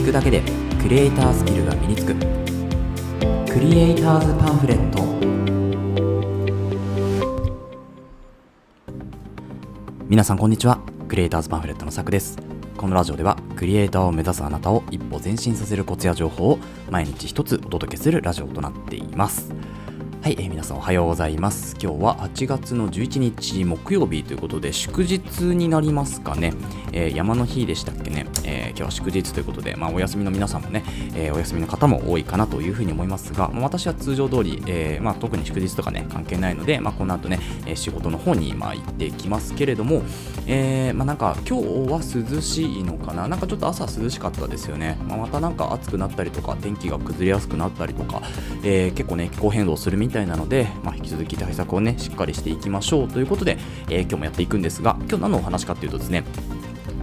聞くだけでクリエイタースキルが身につく。クリエイターズパンフレット。皆さんこんにちは。クリエイターズパンフレットのさくです。このラジオではクリエイターを目指すあなたを一歩前進させるコツや情報を毎日一つお届けするラジオとなっています。はい、えー、皆さんおはようございます。今日は8月の11日木曜日ということで祝日になりますかね。えー、山の日でしたっけね。えー、今日は祝日ということで、まあ、お休みの皆さんもね、えお休みの方も多いかなというふうに思いますが、まあ、私は通常通り、えまあ、特に祝日とかね、関係ないので、まあ、この後ね、え仕事の方にまあ行ってきますけれども、えまあ、なんか今日は涼しいのかな。なんかちょっと朝涼しかったですよね。ま、またなんか暑くなったりとか、天気が崩れやすくなったりとか、え結構ね、気候変動するみたいなので、まあ、引き続き対策をね、しっかりしていきましょうということで、えー、今日もやっていくんですが、今日何のお話かっていうとですね、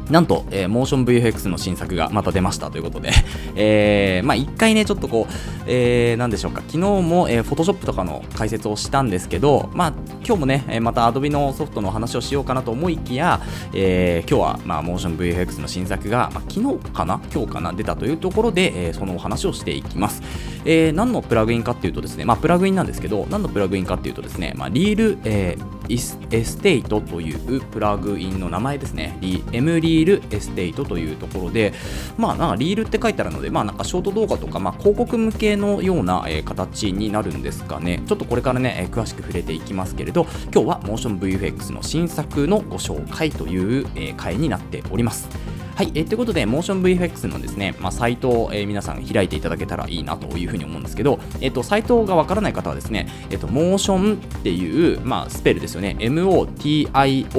なんと、えー、モーション VFX の新作がまた出ましたということで、えー、まあ一回ね、ちょっとこう、えー、なんでしょうか、昨日も、えー、Photoshop とかの解説をしたんですけど、まあ今日もね、また Adobe のソフトの話をしようかなと思いきや、えー、今日は、まあ、モーション VFX の新作が、まあ、昨日かな？今日かな？出たというところで、えー、そのお話をしていきます。えー、何のプラグインかっていうとですね、まあ、プラグインなんですけど、何のプラグインかっていうとですね、まあ、リール、えー、エステイトというプラグインの名前ですね、M リールエステイトというところで、まあ、なんかリールって書いてあるので、まあ、なんかショート動画とか、まあ、広告向けのような、えー、形になるんですかね。ちょっとこれからね、えー、詳しく触れていきますけれど、今日はモーション VFX の新作のご紹介という、え、回になっております。はい、えー、ということで、モーション VFX のですね、まあ、サイトを、えー、皆さん開いていただけたらいいなというふうに思うんですけど、えっ、ー、と、サイトがわからない方はですね、えっ、ー、と、モーションっていう、まあ、スペルですよね、MOTION、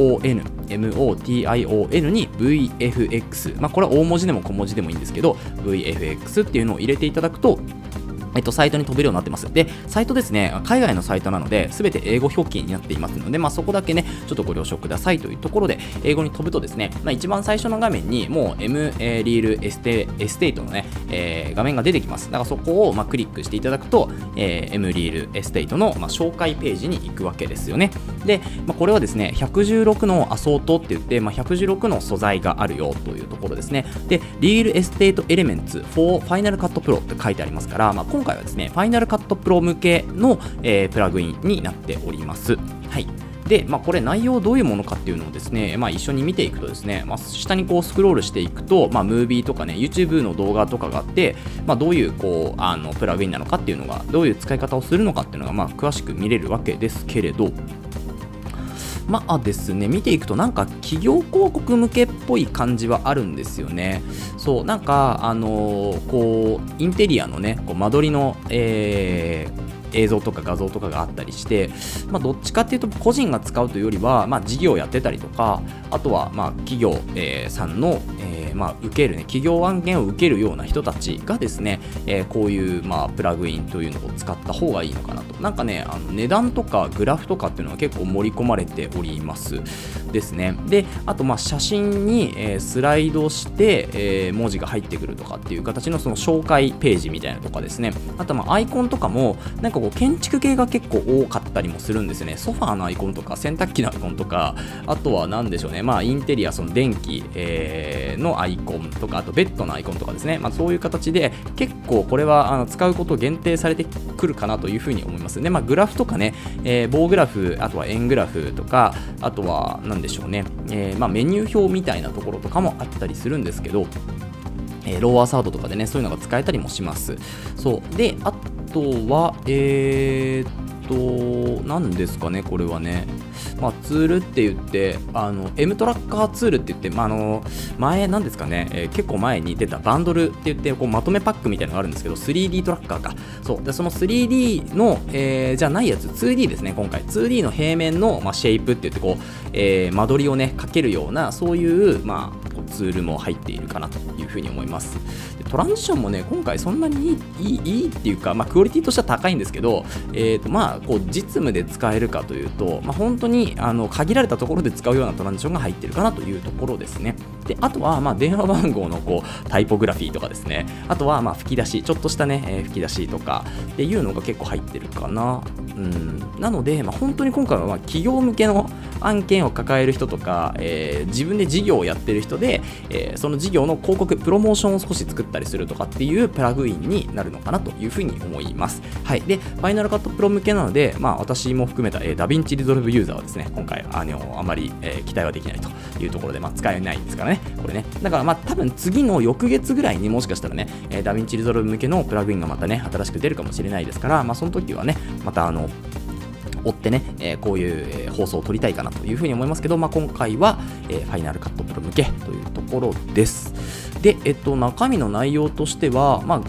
MOTION に VFX、まあ、これは大文字でも小文字でもいいんですけど、VFX っていうのを入れていただくと、えっと、サイトに飛べるようになってます。で、サイトですね、海外のサイトなので、すべて英語表記になっていますので、まあ、そこだけね、ちょっとご了承くださいというところで、英語に飛ぶとですね、まあ、一番最初の画面に、もう M、えー、リールエステ Estate のね、えー、画面が出てきます。だからそこを、まあ、クリックしていただくと、えー、M リールエステートの、まあ、紹介ページに行くわけですよね。で、まあ、これはですね、116のアソートって言って、まあ、116の素材があるよというところですね。で、リールエステートエレメンツ for Final Cut Pro って書いてありますから、まあ、今回はですね、ファイナルカットプロ向けの、えー、プラグインになっております。はい。で、まあ、これ内容どういうものかっていうのをですね、まあ、一緒に見ていくとですね、まあ、下にこうスクロールしていくと、まあ、ムービーとかね、YouTube の動画とかがあって、まあ、どういうこうあのプラグインなのかっていうのが、どういう使い方をするのかっていうのが、まあ、詳しく見れるわけですけれど、まあですね、見ていくとなんか企業広告向けっぽい感じはあるんですよね。そう、なんか、あのー、こう、インテリアのね、こう間取りの、えー、映像とか画像とかがあったりして、まあ、どっちかっていうと個人が使うというよりは、まあ、事業をやってたりとかあとはま企業、えー、さんの、えー、ま受けるね企業案件を受けるような人たちがですね、えー、こういうまプラグインというのを使った方がいいのかなと。なんかねあの値段とかグラフとかっていうのは結構盛り込まれております。ですね。であとま写真に、え、スライドして、え、文字が入ってくるとかっていう形のその紹介ページみたいなとかですね。あとまアイコンとかもなんかこう建築系が結構多かったりもするんですね。ソファーのアイコンとか洗濯機のアイコンとかあとは何でしょうね。まあインテリアその電気、えー、のアイコンとかあとベッドのアイコンとかですね。まあそういう形で結構これはあの使うこと限定されてくるかなというふうに思いますね。まあグラフとかね、えー、棒グラフあとは円グラフとかあとは何でしょうね、えー、まあメニュー表みたいなところとかもあったりするんですけどえ、ローアーサードとかでね、そういうのが使えたりもします。そう。で、あとは、えー、っと、何ですかね、これはね。まあ、ツールって言って、あの、M トラッカーツールって言って、まあ、あの、前、なんですかね、えー、結構前に出たバンドルって言って、こう、まとめパックみたいなのがあるんですけど、3D トラッカーか。そう。で、その 3D の、えー、じゃないやつ、2D ですね、今回。2D の平面の、まあ、シェイプって言って、こう、えー、間取りをね、かけるような、そういう、まあ、ツールも入っているかなというふうに思います。トランジションもね、今回そんなにいいいいっていうか、まあ、クオリティとしては高いんですけど、えーとまあ、こう実務で使えるかというと、まあ、本当にあの限られたところで使うようなトランジションが入ってるかなというところですね。であとはまあ電話番号のこうタイポグラフィーとかですね。あとはまあ吹き出しちょっとしたね、えー、吹き出しとかっていうのが結構入ってるかな。うん。なので、まあ、本当に今回はまあ企業向けの案件を抱える人とか、えー、自分で事業をやってる人で、えー、その事業の広告プロモーションを少し作ったりするとかっていうプラグインになるのかなというふうに思います。はい。でファイナルカットプロ向けなので、まあ、私も含めた、えー、ダヴィンチリゾルブユーザーはですね今回あのあまり、えー、期待はできないというところで、まあ、使えないんですからね。これねだからまあ多分次の翌月ぐらいにもしかしたらね、えー、ダヴィンチリゾルブ向けのプラグインがまたね新しく出るかもしれないですから、まあ、その時はねまたあの追ってね、えー、こういう、え、放送を撮りたいかなというふうに思いますけど、まあ、今回は、えー、ファイナルカットプロ向けというところです。で、えっと、中身の内容としては、まあ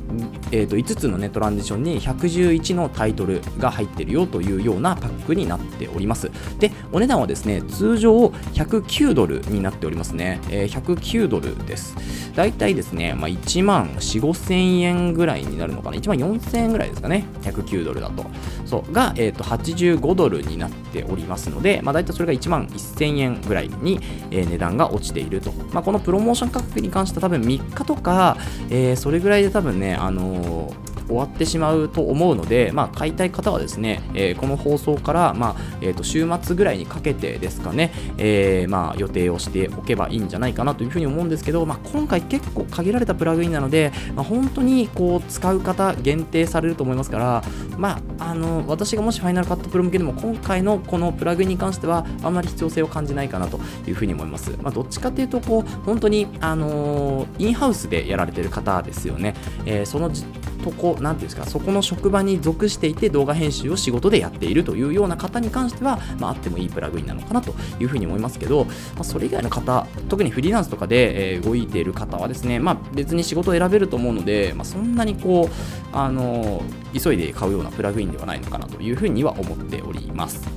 えっと、5つの、ね、トランジションに111のタイトルが入ってるよというようなパックになっております。で、お値段はですね、通常109ドルになっておりますね。えー、109ドルです。大体ですね、まあ、1万4、5千円ぐらいになるのかな。1万4千円ぐらいですかね。109ドルだと。そうが、えっと、85ドルになっておりますので、まあ、大体それが1万1000円ぐらいに、えー、値段が落ちていると。まあ、このプロモーション価格に関しては多分3日とか、えー、それぐらいで多分ね、あのー終わってしまうと思うので、まあ、買いたい方はですね、え、この放送から、まあえー、と週末ぐらいにかけてですかね、え、まあ、予定をしておけばいいんじゃないかなというふうに思うんですけど、まあ、今回結構限られたプラグインなので、まあ、本当にこう使う方限定されると思いますから、まあ、あの私がもしファイナルカットプロ向けでも今回のこのプラグインに関してはあんまり必要性を感じないかなというふうに思います。まあ、どっちかというとこう本当に、あのー、インハウスでやられてる方ですよね。えー、そのとこ、なんていうんですか、そこの職場に属していて動画編集を仕事でやっているというような方に関しては、まあ、あってもいいプラグインなのかなというふうに思いますけど、まあ、それ以外の方、特にフリーランスとかで、え、動いている方はですね、まあ、別に仕事を選べると思うので、まあ、そんなにこう、あの急いで買うようなプラグインではないのかなというふうには思っております。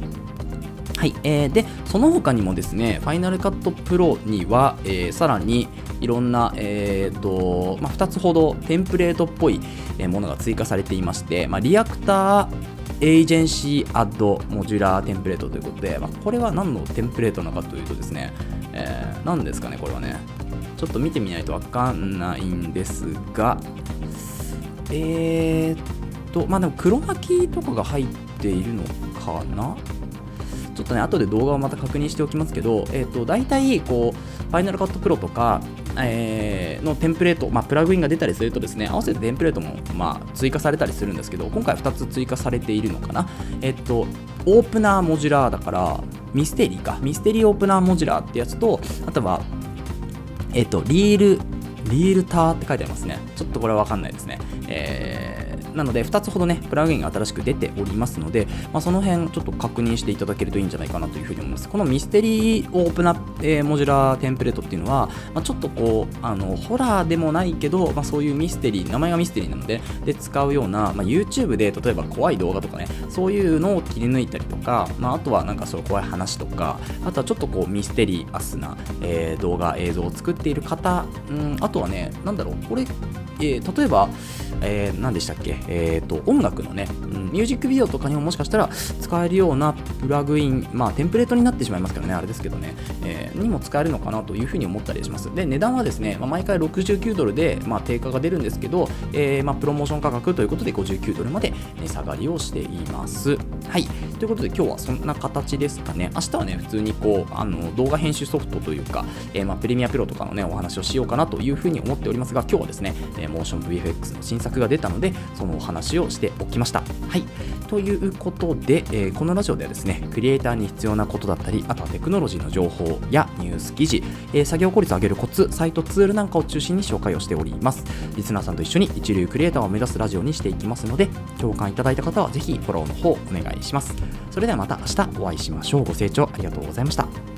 はい、えー、で、その他にもですね、ファイナルカットプロには、えー、さらにいろんな、えーとまあ、2つほどテンプレートっぽいものが追加されていまして、まあ、 Reactor Agency Ad Modular Template ということで、まあ、これは何のテンプレートなのかというとですね、えー、何ですかね、これはね。ちょっと見てみないとわかんないんですが、えーと、まあでも黒巻きとかが入っているのかな？ちょっとね、後で動画をまた確認しておきますけど、えっ、と、大体、こう、ファイナルカットプロとか、えー、のテンプレート、まあ、プラグインが出たりするとですね、合わせてテンプレートも、まあ、追加されたりするんですけど、今回2つ追加されているのかな。えっ、と、オープナーモジュラーだから、ミステリーか、 Mystery Opener Modular ってやつと、あとは、えっ、と、リール、リールターって書いてありますね。ちょっとこれは分かんないですね。えーなので2つほどねプラグインが新しく出ておりますので、まあ、その辺ちょっと確認していただけるといいんじゃないかなというふうに思います。このミステリーオープナ、えー、モジュラーテンプレートっていうのは、まあ、ちょっとこうあのホラーでもないけど、まあ、そういうミステリー名前がミステリーなのでで使うような、まあ、YouTube で例えば怖い動画とかねそういうのを切り抜いたりとか、まあ、あとはなんかそう怖い話とかあとはちょっとこうミステリアスな、えー、動画映像を作っている方、うん、あとはねなんだろうこれえー、例えば、えー、何でしたっけ、えーと、音楽のね、うん、ミュージックビデオとかにももしかしたら使えるようなプラグイン、まあ、テンプレートになってしまいますからね、あれですけどね、えー、にも使えるのかなというふうに思ったりします。で、値段はですね、まあ、毎回69ドルで、まあ、定価が出るんですけど、えーまあ、プロモーション価格ということで59ドルまで値下がりをしています。はい。ということで、今日はそんな形ですかね。明日はね、普通にこう、あの動画編集ソフトというか、えーまあ、プレミアプロとかのね、お話をしようかなというふうに思っておりますが、今日はですね、え、モーション VFX の新作が出たので、そのお話をしておきました。はい。ということで、えー、このラジオではですね、クリエイターに必要なことだったり、あとはテクノロジーの情報やニュース記事、えー、作業効率を上げるコツ、サイトツールなんかを中心に紹介をしております。リスナーさんと一緒に一流クリエイターを目指すラジオにしていきますので、共感いただいた方はぜひフォローの方お願いします。それではまた明日お会いしましょう。ご清聴ありがとうございました。